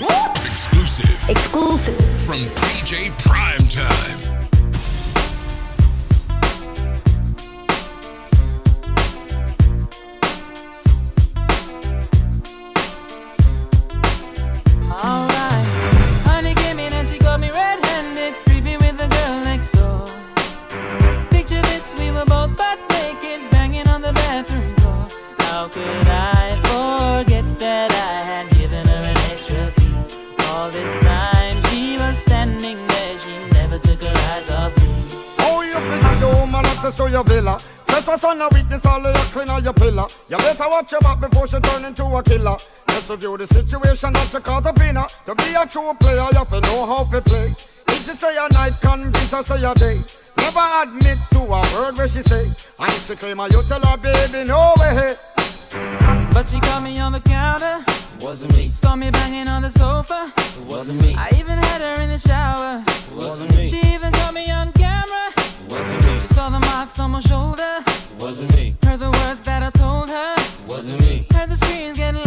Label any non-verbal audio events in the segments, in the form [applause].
Exclusive. Exclusive. From DJ Primetime. Trespass on a witness, all of your clean on your pillar. You better watch your back before she turn into a killer. Just review the situation that you caught up in To be a true player, you have to know how to play. If she say a night, convince her say a day. Never admit to a word where she say. And if she claim her, you tell her, baby, no way. But she caught me on the counter. Wasn't me. Saw me banging on the sofa. Wasn't me. I even had her in the shower. Wasn't me. She even caught me on camera. Wasn't me. She saw the marks on my shoulder. Wasn't me. Heard the words that I told her. Wasn't me. Heard the screams getting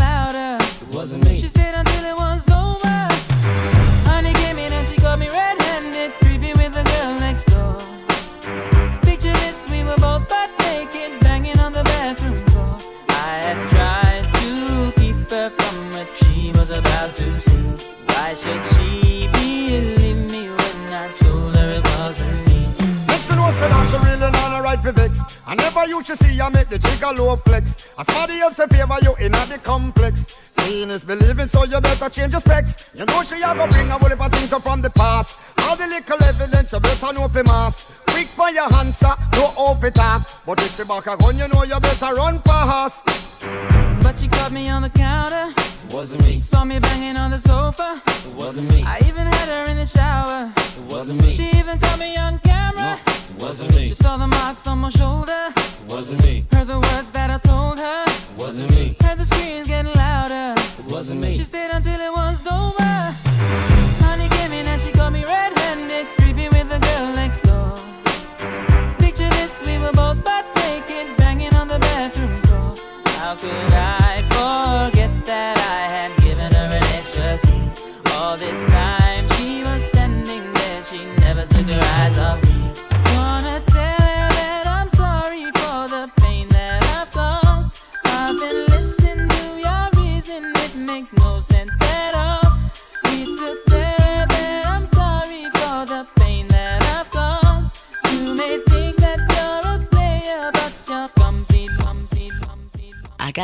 I never used to see her make the low flex. As somebody else in favor you in the complex. Seeing is believing, so you better change your specs. You know she a go bring a whole heap of things up from the past. All the little evidence you better know for mass. Quick for your answer, no off it up. But if she back a gun, you know you better run fast. But she caught me on the counter. Wasn't me. Saw me banging on the sofa. It wasn't me. I even had her in the shower. It wasn't me. She even caught me on camera. No, it wasn't me. She saw the marks on my shoulder. It wasn't me. Heard the words that I told her. It wasn't me. Heard the screams getting louder. It wasn't me. She stayed until it was over.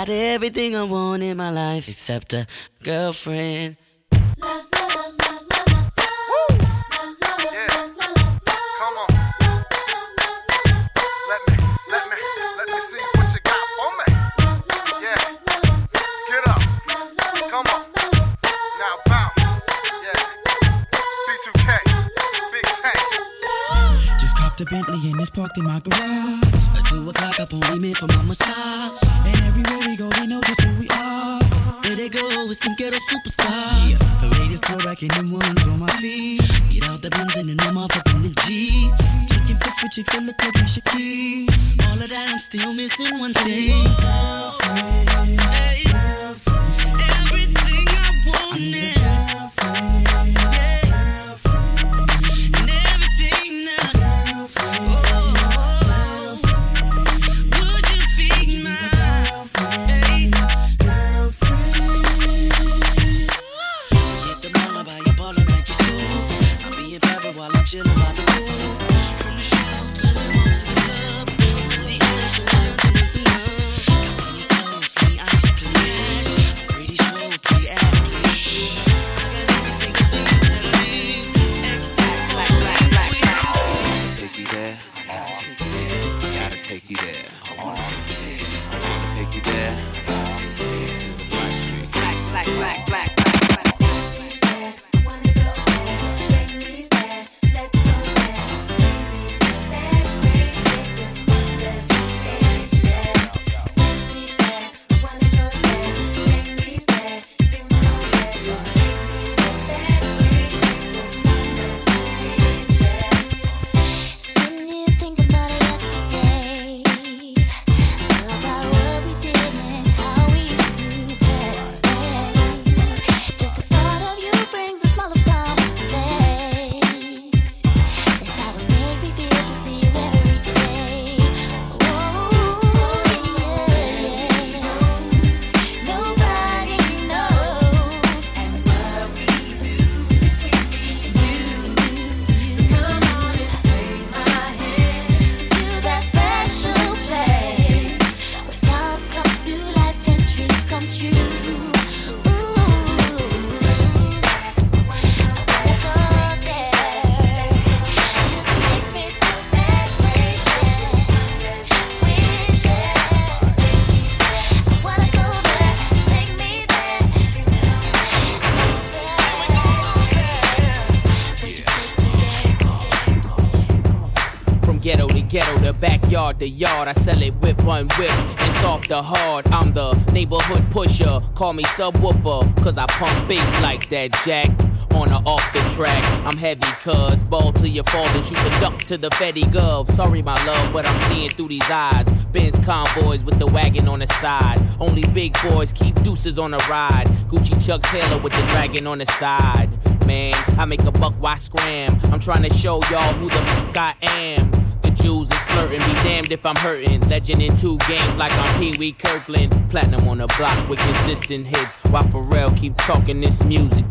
Got everything I want in my life except a girlfriend. Just and it's parked in my garage. At two o'clock, up only meant for my massage. And everywhere we go, they know just who we are. There they go, it's them ghetto superstars. Yeah, the latest throwback and them ones on my feet. Get out the Benz and then I'm off up in the Jeep. Taking pics with chicks that look like should. All of that, I'm still missing one thing. Yard yard. I sell it whip one whip It's off the hard. I'm the neighborhood pusher. Call me subwoofer, cause I pump bass like that, Jack. On or off the track, I'm heavy, cuz ball to your fathers. You can duck to the Fetty Gov. Sorry, my love, but I'm seeing through these eyes. Benz convoys with the wagon on the side. Only big boys keep deuces on the ride. Gucci Chuck Taylor with the dragon on the side. Man, I make a buck, why scram? I'm trying to show y'all who the fuck I am. Jews is flirting, be damned if I'm hurting. Legend in two games like I'm Pee Wee Kirkland. Platinum on the block with consistent hits. While Pharrell keep talking this music.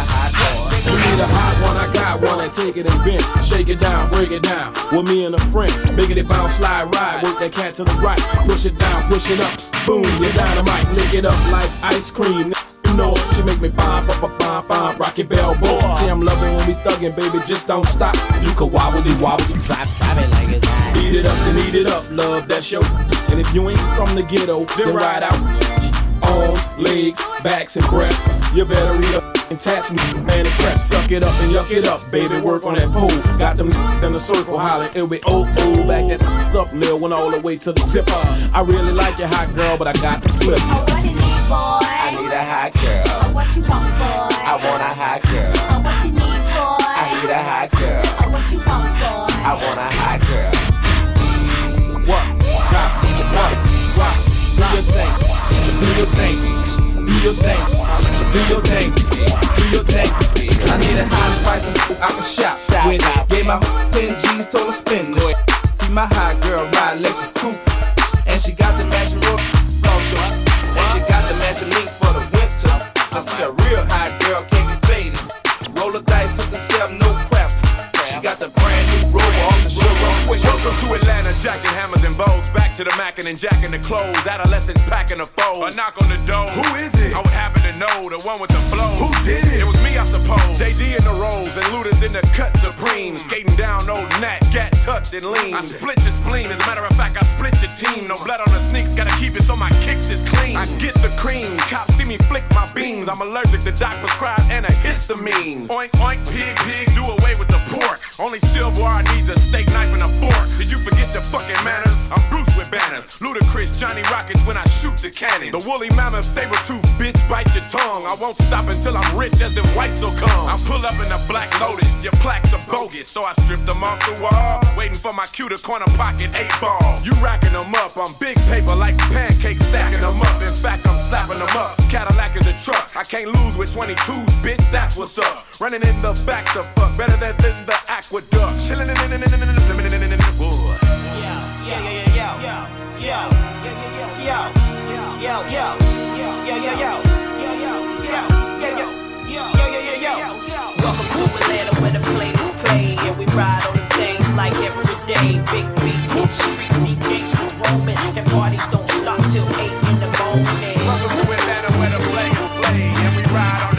A, hot boy. We need a hot one, I got one, and take it and bend. Shake it down, break it down. With me and a friend. Biggity bounce, slide, ride. Work that cat to the right. Push it down, push it up. Boom, you dynamite. Lick it up like ice cream. You know she make me bomb, bomb, bomb, bomb. Rocky Bell boy. See, I'm loving when we thuggin', baby. Just don't stop. You can wobble, wobble. Drop, drop it like it's hot. Eat it up, then eat it up, love, that's your. And if you ain't from the ghetto, then ride out. Arms, legs, backs, and breasts. You better read up and tax me, man, and press. Suck it up and yuck it up, baby. Work on that pole. Got them in the circle, holler. It'll be oh, oh. Back that up, Lil, went all the way to the zipper. I really like your hot girl, but I got to flip. What you need, boy? I need a hot girl. What you want, boy? I want a hot girl. What you need, boy? I need a hot girl. What you want, boy? I want a hot girl. What? Drop, what? What? Do your thing. Do your thing. Do your thing. Do your thing. Do your thing. I need a high price I can shop. Gave my 10 G's, told her it. See my hot girl ride Lexus coupe, and she got the matching rope, long short, and she got the matching link for the winter. I see a real hot girl can't be faded. Roll the dice with the seven, no crap. She got the brand new rover off the showroom. Welcome to Atlanta, jacking hammers and bows. To the mackin' and jacking the clothes. Adolescents packing the fold. A knock on the door. Who is it? I would happen to know the one with the flow. Who did it? It was me, I suppose. JD in the rolls and looters in the cut supreme. Skating down old Nat, gat tucked and lean. I split your spleen. As a matter of fact, I split your team. No blood on the sneaks, gotta keep it so my kicks is clean. I get the cream. Cops see me flick my beans. I'm allergic to doc prescribed antihistamines. Oink, oink, pig, pig, do away with the pork. Only silverware needs a steak knife and a fork. Did Johnny Rockets when I shoot the cannon. The woolly mammoth saber tooth bitch bite your tongue. I won't stop until I'm rich as them whites will come. I pull up in a black lotus. Your plaques are bogus, so I stripped them off the wall. Waiting for my cue to corner pocket eight ball. You racking them up. I'm big paper like pancakes stacking them up. In fact, I'm slapping them up. Cadillac is a truck. I can't lose with 22s, bitch. That's what's up. Running in the back to fuck better than, the aqueduct. Chilling in in in in in in in in in in wood. Welcome to Atlanta where the players play and we ride on the things like every day. Big beats hit streets, see gangsters roaming, and parties don't stop till eight in the morning. Welcome to Atlanta where the players play and we ride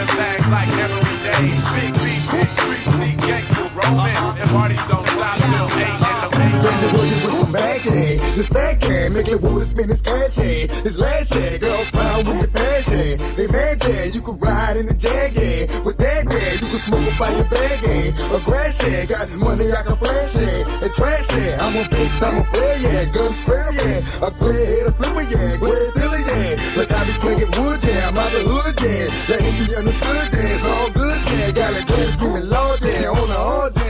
baggy. The stacky, make it water spin his cashy. His lashy, girls proud with the passion. They mad yeah, you could ride in the jaggy. With that yeah, you could smoke a fire baggy. A grass yeah, got money I can flash it. And trash it, I'm a big time a player, yeah. Gun spray yeah. A clear head, a flipper yeah. Great Billy yeah. Like I be slinging wood yeah. I'm out the hood yeah. Let it be understood yeah. It's all good yeah. Got a gun screaming loud yeah. On the hard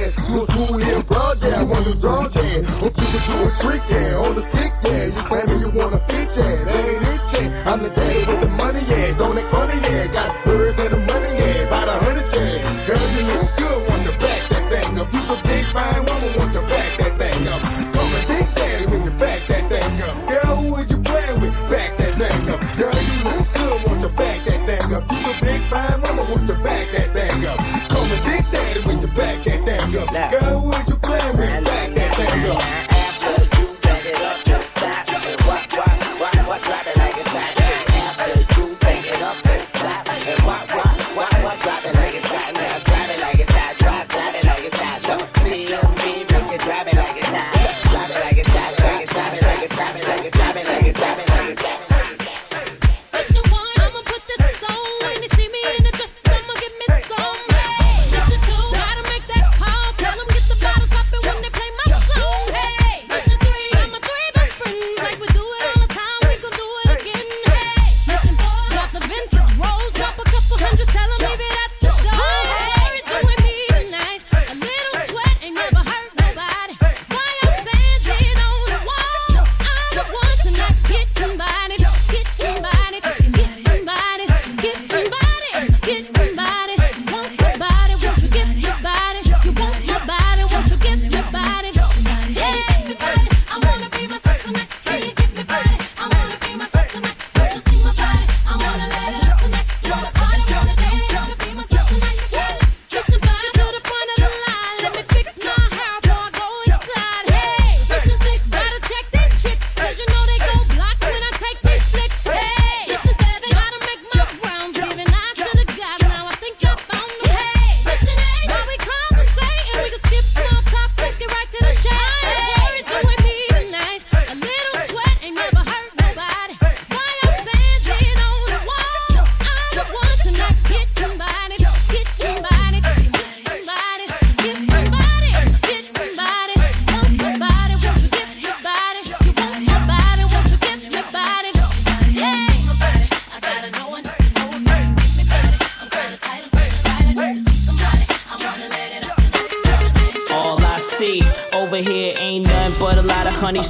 want to draw yeah. Hope you can do a trick yeah. On the stick yeah. You claiming you wanna fit yeah. That ain't it yeah. I'm the daddy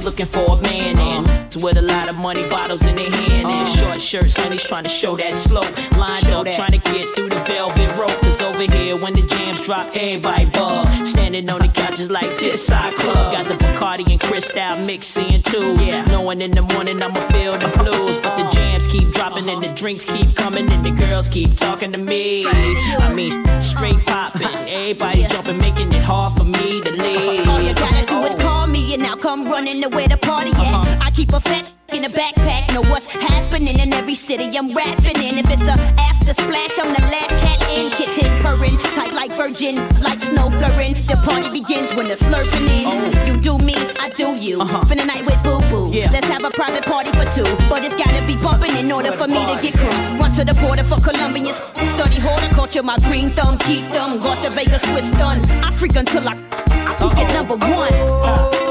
looking for a man and it's with a lot of money bottles in their hand and uh. short shirts. Honeys trying to show that slow. Lined up, trying to get through the velvet rope. Cause over here, when the jams drop, everybody bug. Standing on the couches like this side club. Got the Bacardi and Cristal mixing too. Yeah. Knowing in the morning I'ma feel the blues. But the jams keep dropping and the drinks keep coming and the girls keep talking to me. I mean, straight popping. [laughs] Everybody jumping, making it hard for me to leave. All you gotta do is call me and I'll come running to where the party at. I keep a fat in a backpack, know what's happening in every city I'm rapping in. If it's a after splash, I'm the last cat in, kitten purring, tight like virgin, like snow flurring. The party begins when the slurping ends. Oh. You do me, I do you. Uh-huh. Spend the night with boo boo. Let's have a private party for two, but it's gotta be bumping in order for me to get crew. Run to the border for Colombians, study horticulture, my green thumb, keep them. Go to Vegas, twist done. I freak until I, I at number one. Now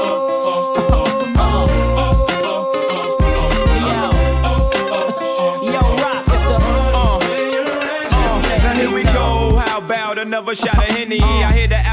another shot of Henny? I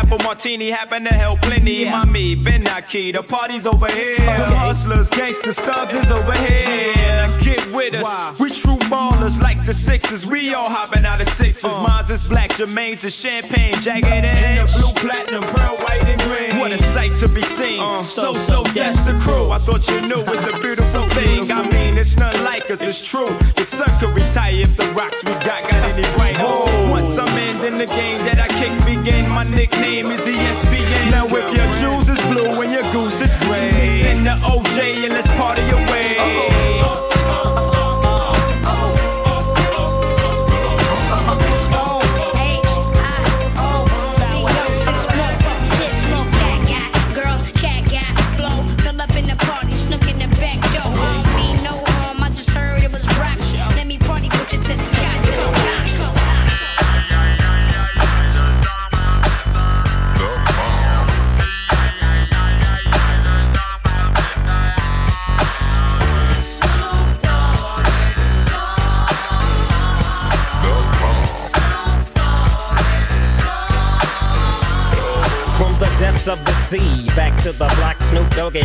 apple martini happen to help plenty. Mommy, been not key. The party's over here. The hustlers, gangsters, thugs is over here. Now get with us. We true ballers like the Sixers. We all hopping out of sixes. Uh. Mine's is black, Jermaine's is champagne, jagged edge. the blue, platinum, pearl, white, and green. What a sight to be seen. Uh. so, so, that's the crew. I thought you knew it's a beautiful thing. I mean, it's not like us, it's true. The sun could retire if the rocks we got got any brighter. Once I'm in, then the game that nickname is ESPN. Now if your jewels is blue and your goose is gray, send the OJ and let's party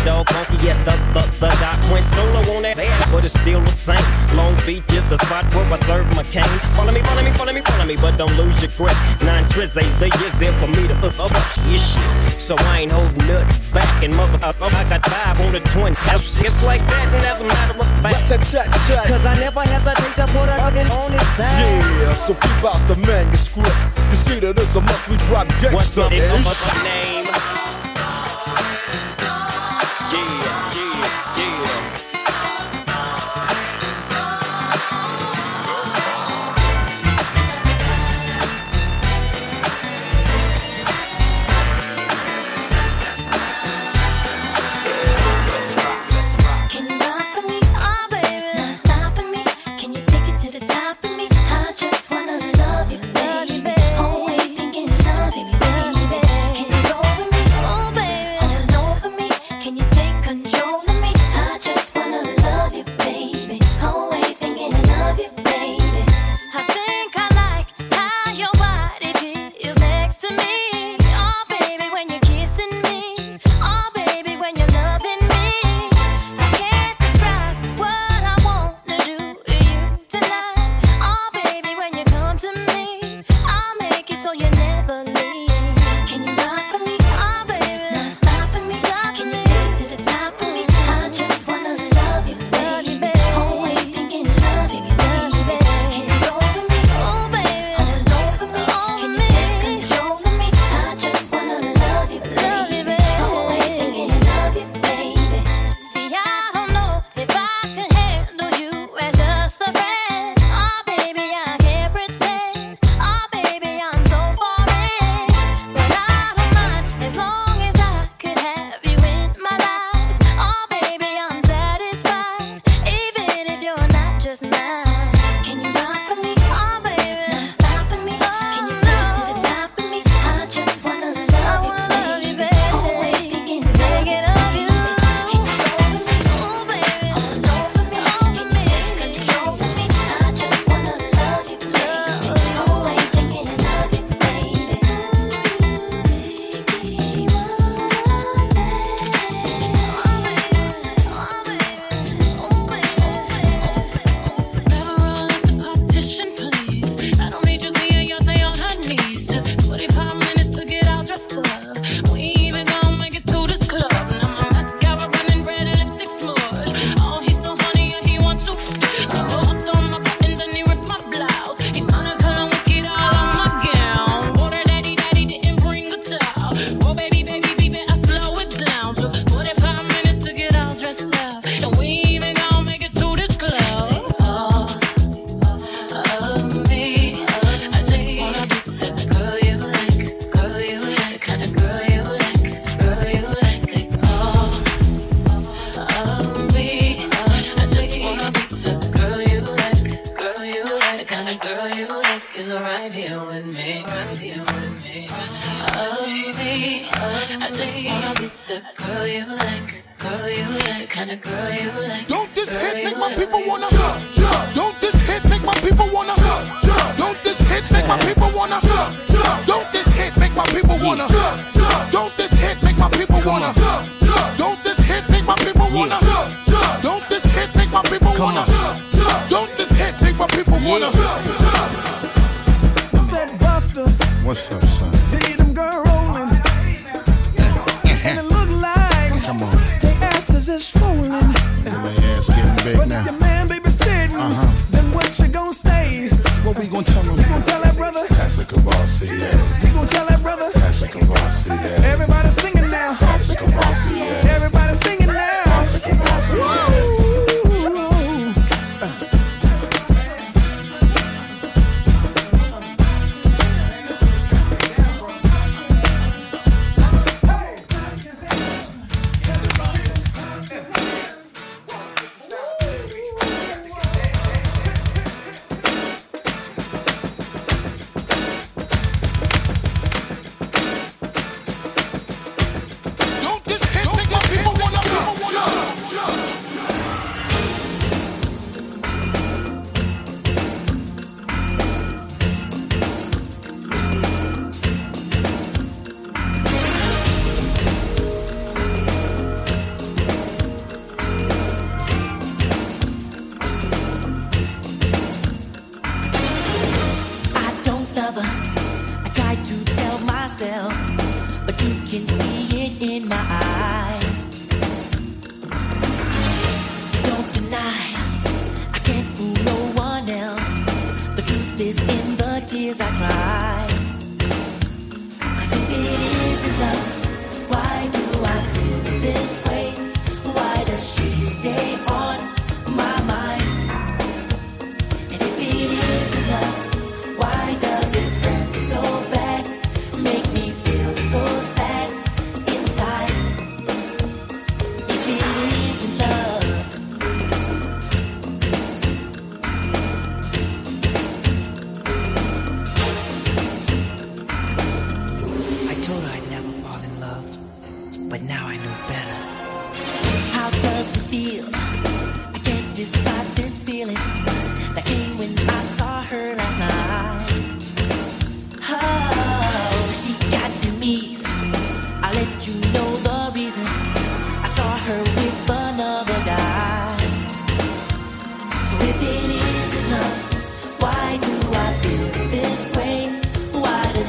Dog, funky yes, the, the, the doc went solo on that ass, but it's still the same. Long Beach is the spot where I serve my cane. Follow me, follow me, follow me, follow me, but don't lose your grip. Nine trizzies, the years there for me to up, up, your shit. So I ain't holding nothing back, and motherfucker, I got five on the twin. That's just like that, and as a matter of fact, cause I never hesitate to put a hugging on his back. Yeah, so keep out the manuscript. You see that it's a must we drop What's gangsta the ish. name?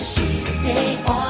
She stay on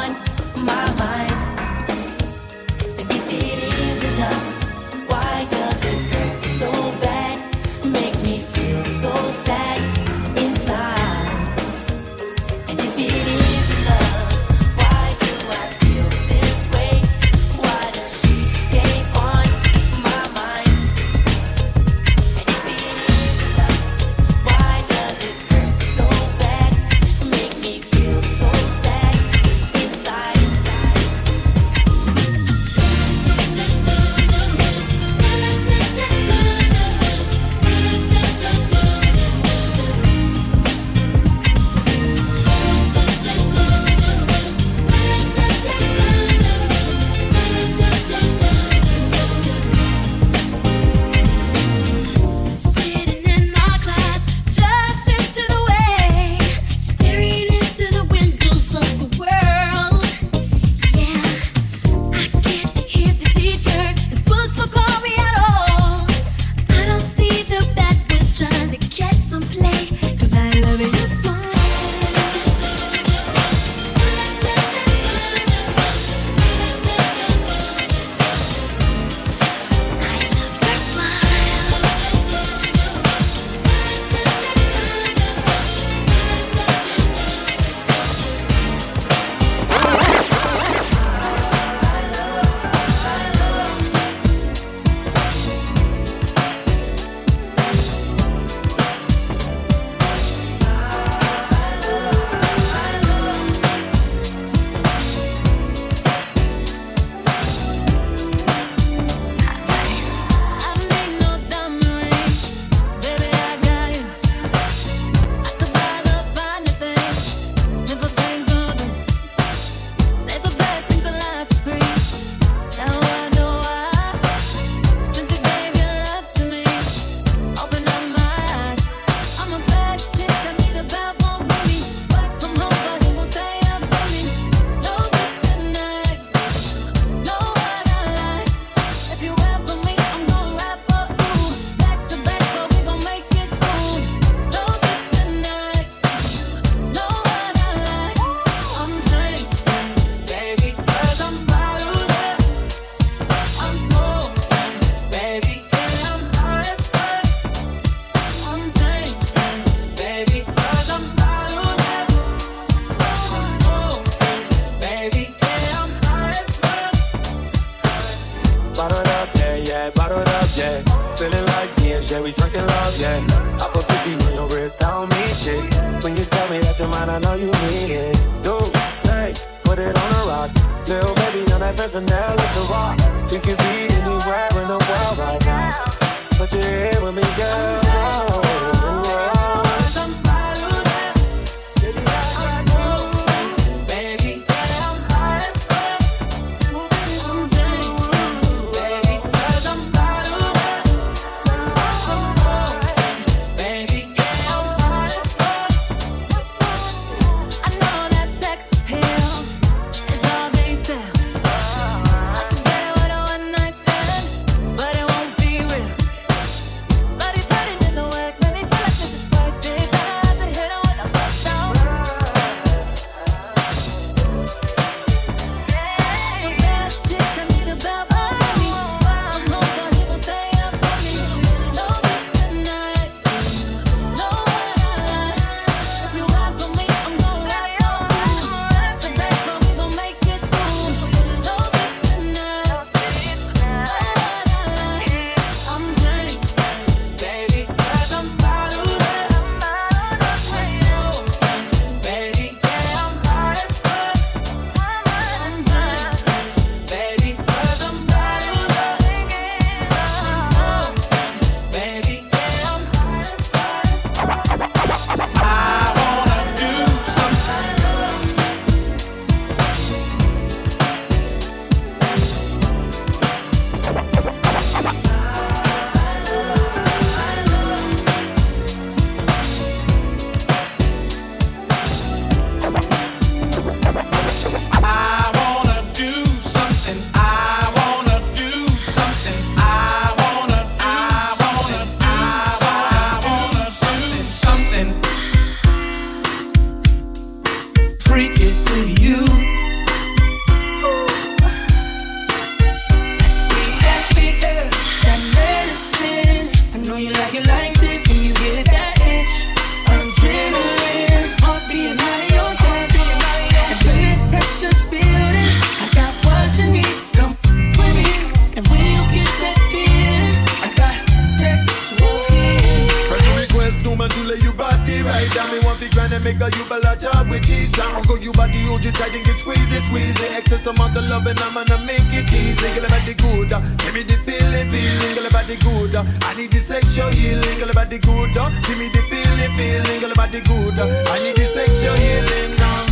Excess amount of loving, I'm gonna make it easy. Girl about the good, give me the feeling, feeling. Girl about the good, I need the sexual healing. Girl about the good, give me the feeling, feeling. Girl about the good, I need the sexual healing now.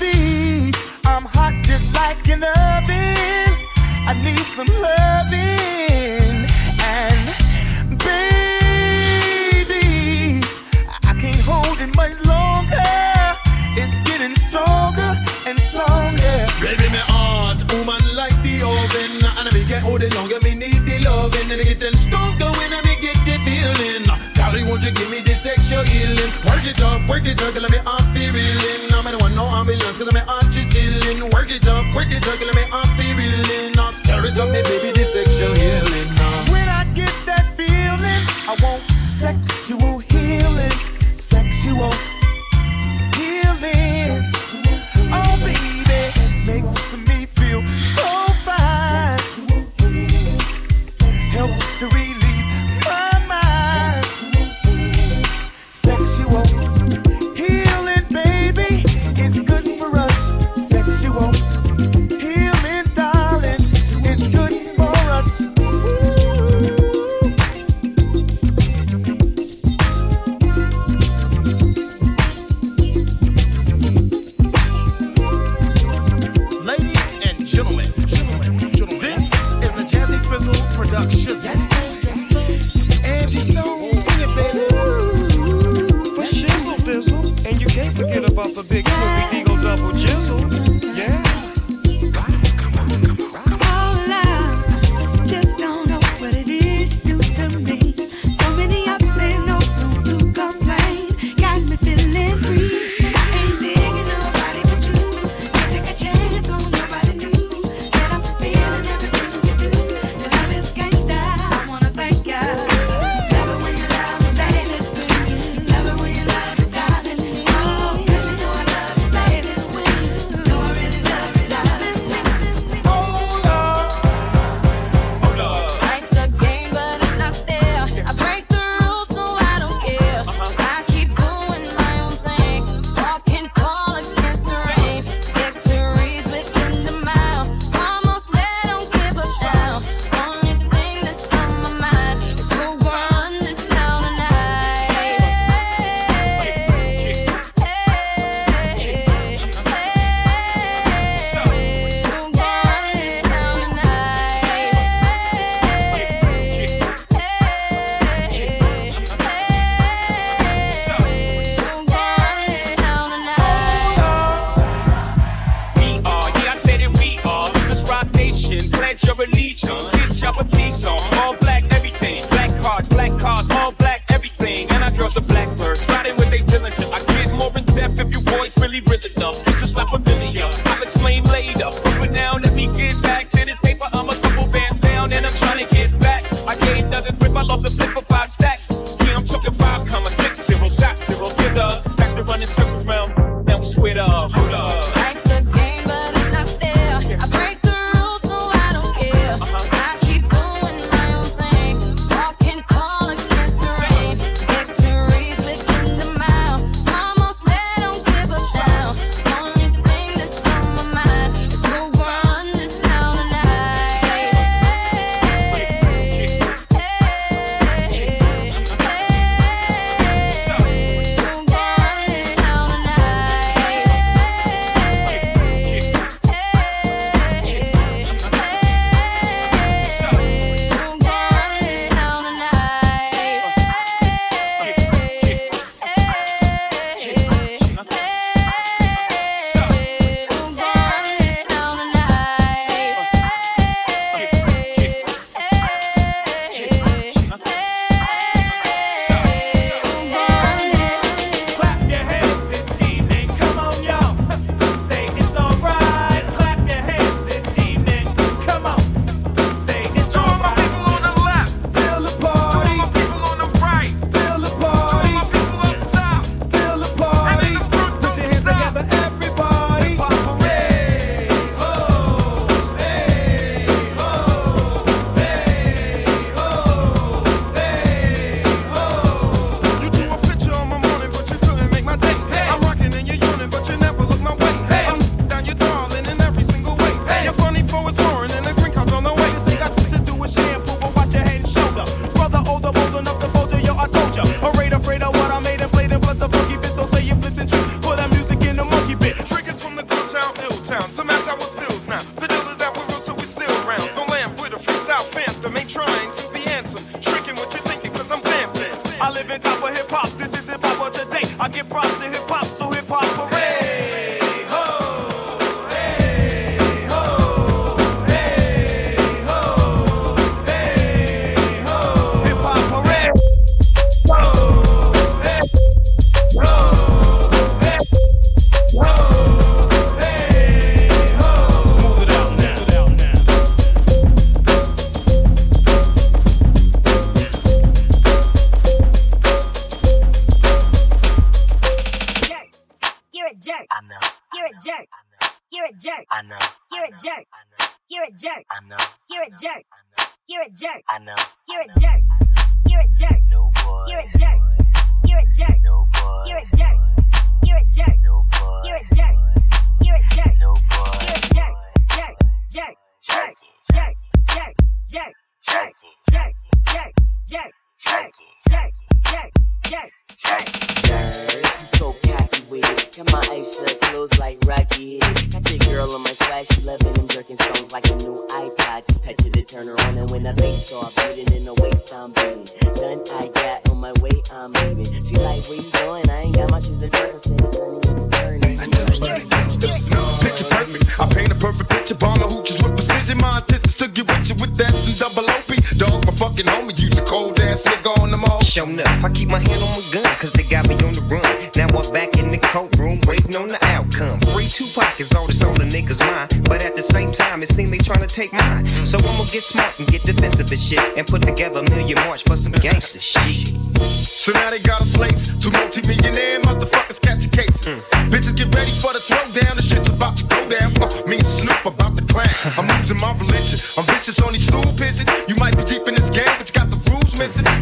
Baby, I'm hot just like an oven. I need some loving. the longer me need the loving and get the stronger when I get the feeling. Dolly, won't you give me the sexual healing? Work it up, work it up, let me off be reeling. I'm in want no ambulance, cause I'm an arch dealing. Work it up, work it up, let me off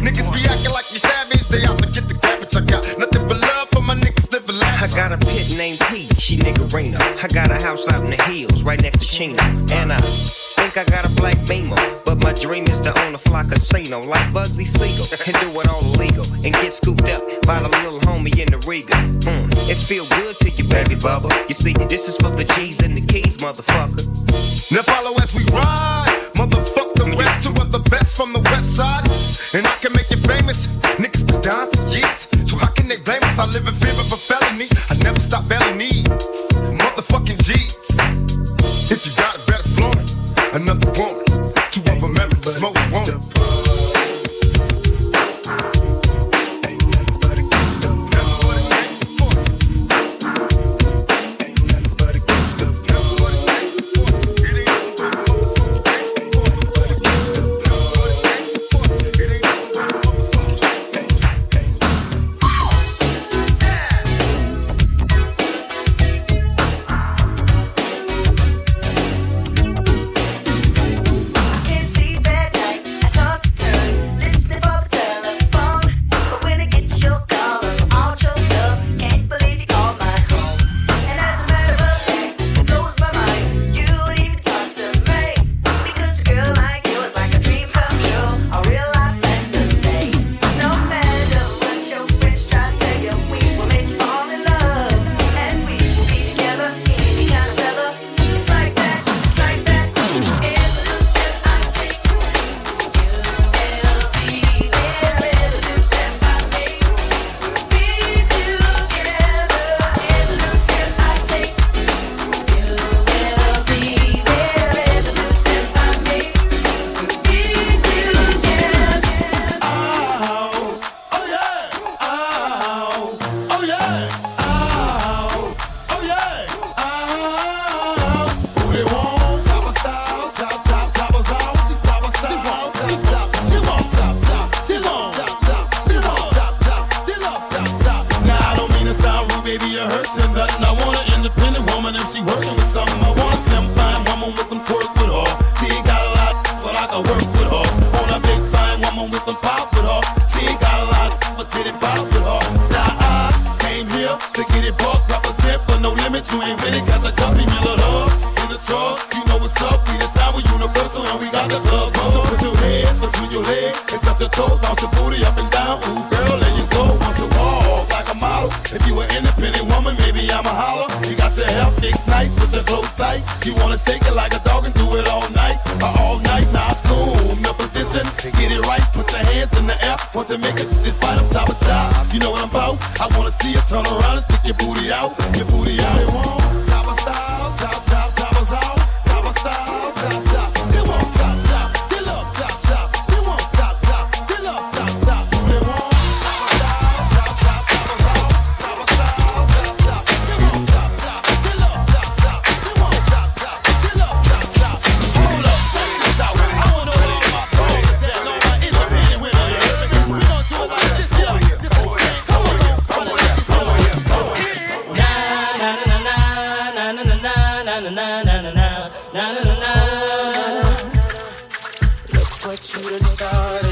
Niggas be acting like you savage, they all forget the cabbage. I got nothing but love for my niggas living life. I got a pit named P, she nigga niggerina. I got a house out in the hills, right next to Chino. And I think I got a black beamer. But my dream is to own a fly casino like Bugsy Siegel and do it all illegal and get scooped up by the little homie in the Riga. Mm, it feel good to you, baby bubba. You see, this is for the G's and the keys, motherfucker. Now follow as we ride, motherfuck The mm-hmm. rest two of the best from the west side, and I can make you famous. Niggas been down for years, so how can they blame us? I live in fear of a felony. I never stop belly needs, motherfucking G's. If you got a another one. to the stars.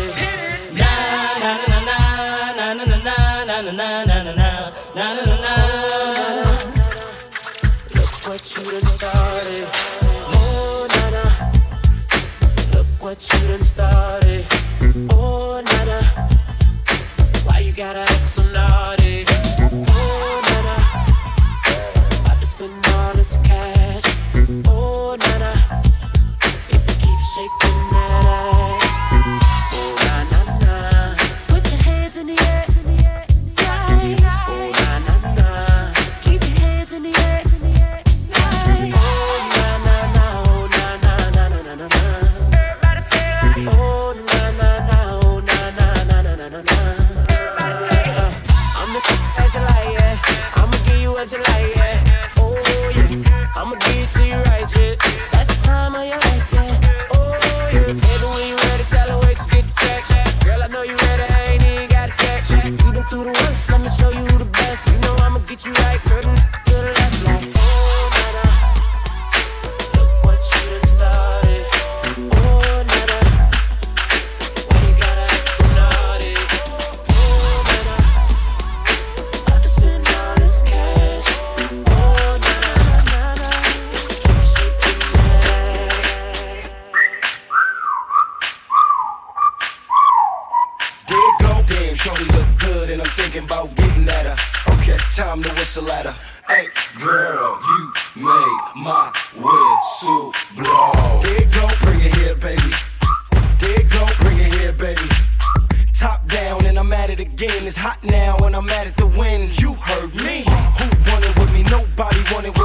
down when I'm mad at the wind. You heard me. Who wanted with me? Nobody wanted with me.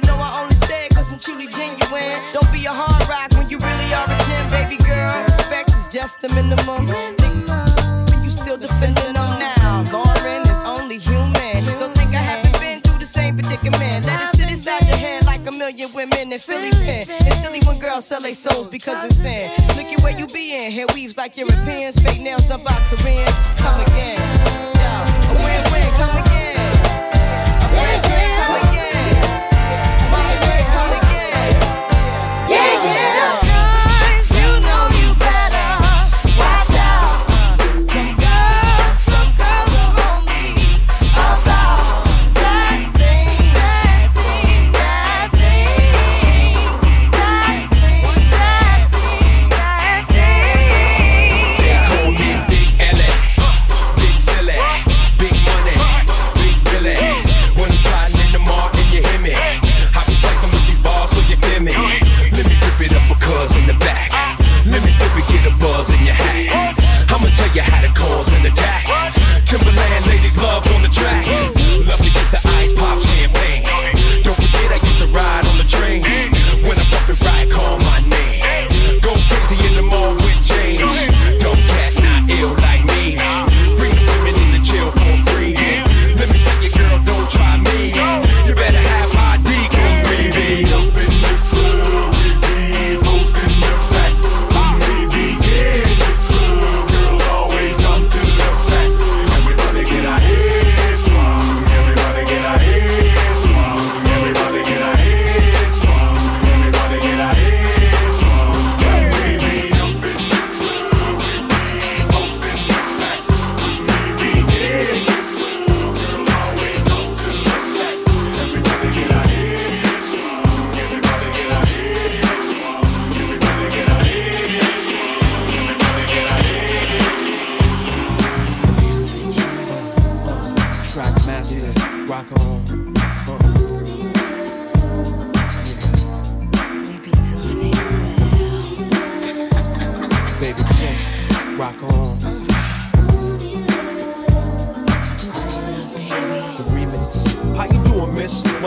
a hard rock when you really are a gym, baby girl. Respect is just the minimum. But you still defending them now. Lauren is only human. Don't think I haven't been through the same predicament. Let it sit inside your head like a million women in Philly pen. It's silly when girls sell their souls because it's sin. Look at where you be in. Hair weaves like Europeans. Fake nails done by Koreans. Come again.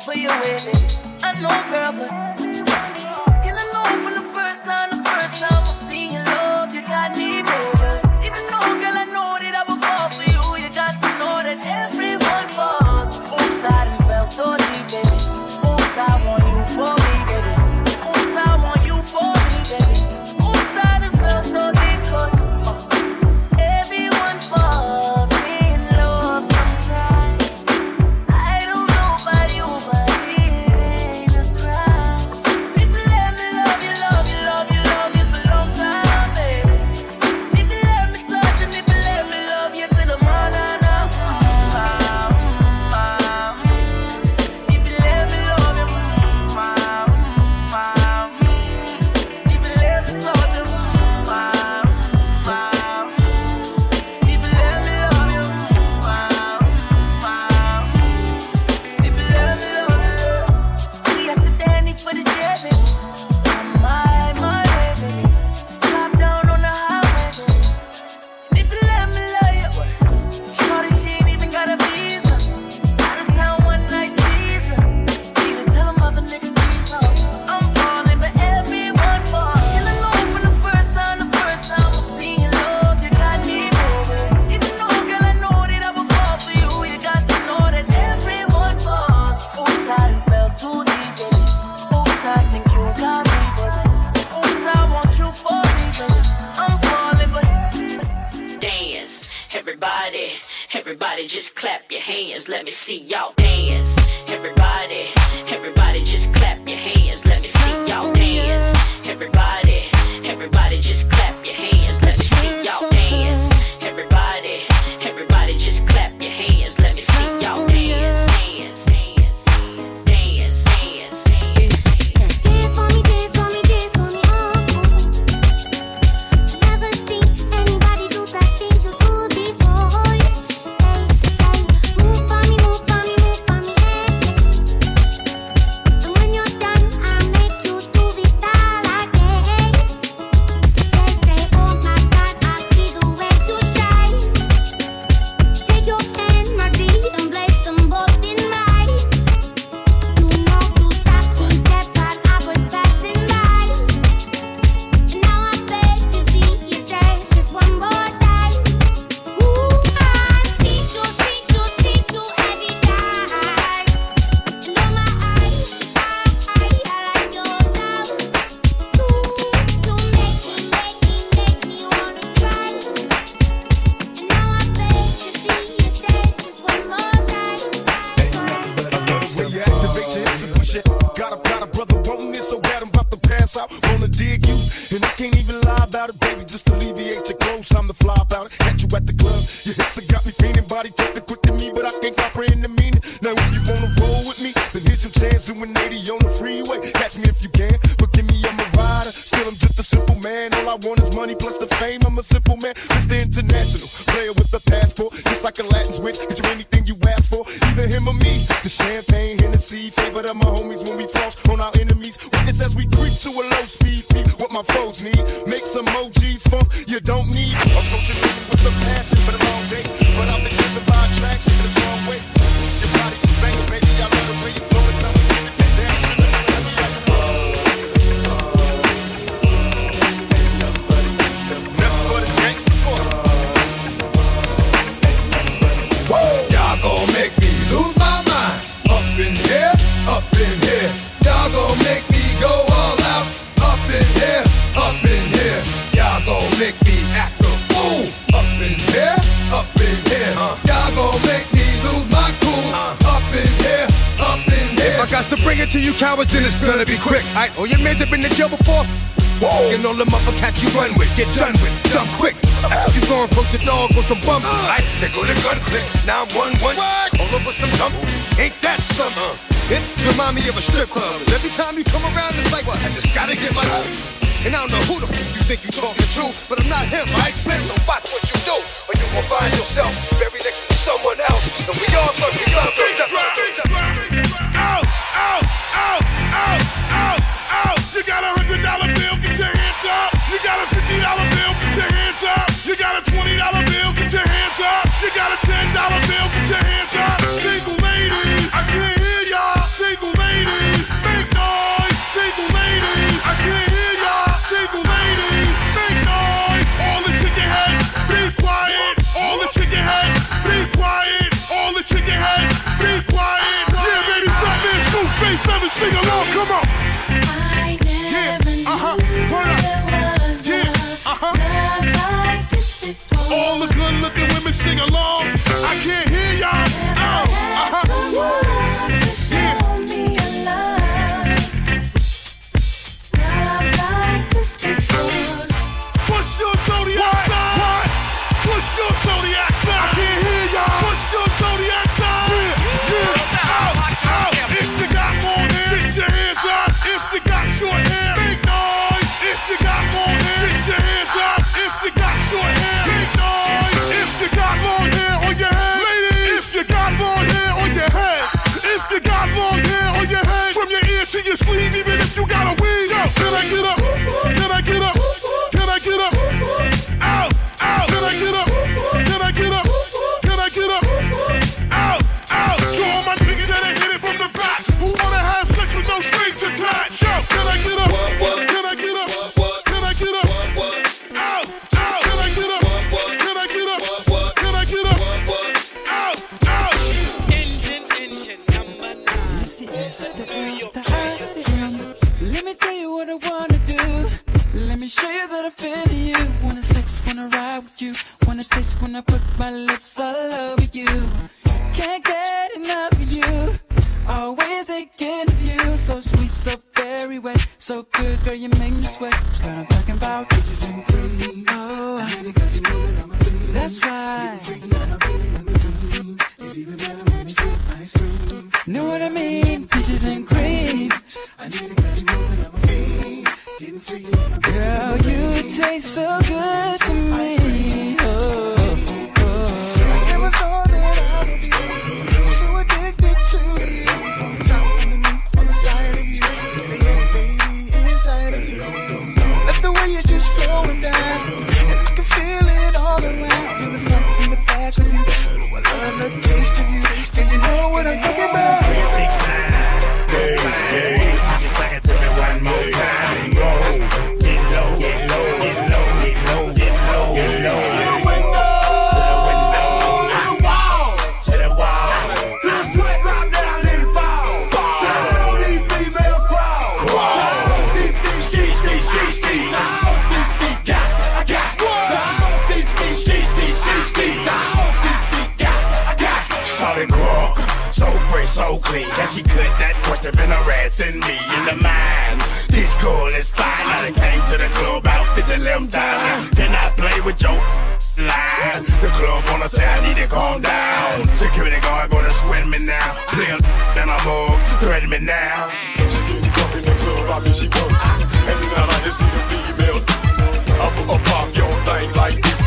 for you winning. I know, girl, but. get my life. And I don't know who the fuck you think you're talking to, but I'm not him. I explain, so watch what you do, or you will find yourself buried next to someone else. And we all learn, we love mug. Threaten me now. She getting drunk in the club, I think she broke. And then I like to see the female. Up, up, pop your thing like this.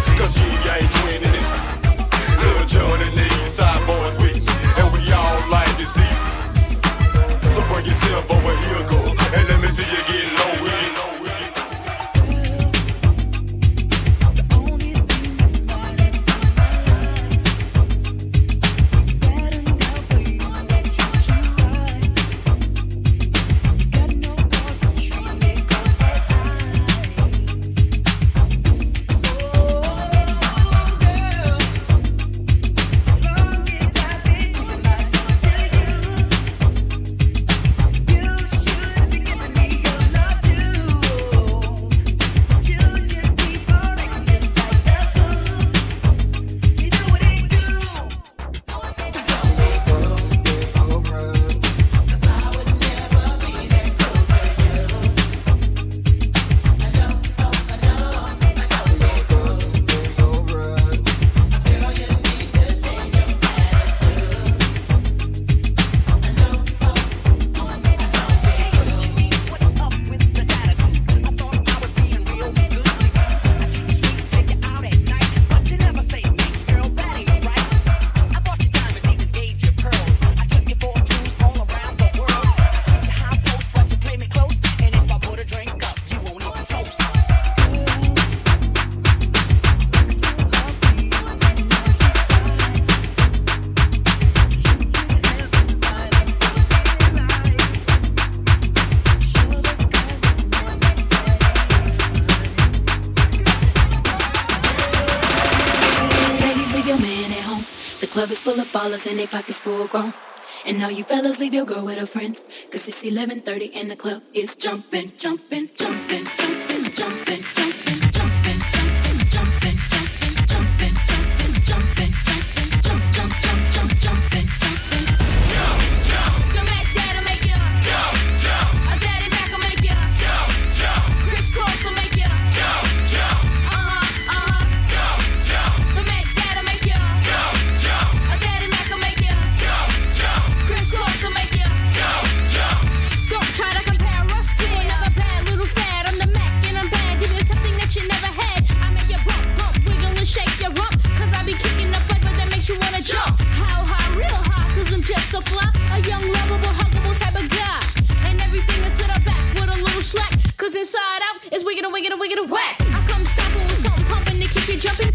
club is full of ballers and they pockets full grown. And now you fellas leave your girl with her friends. Cause it's 11.30 and the club is jumping, jumping, jumping, jumping, jumping, jumping. get a. I come stomping with something pumping to keep you jumping.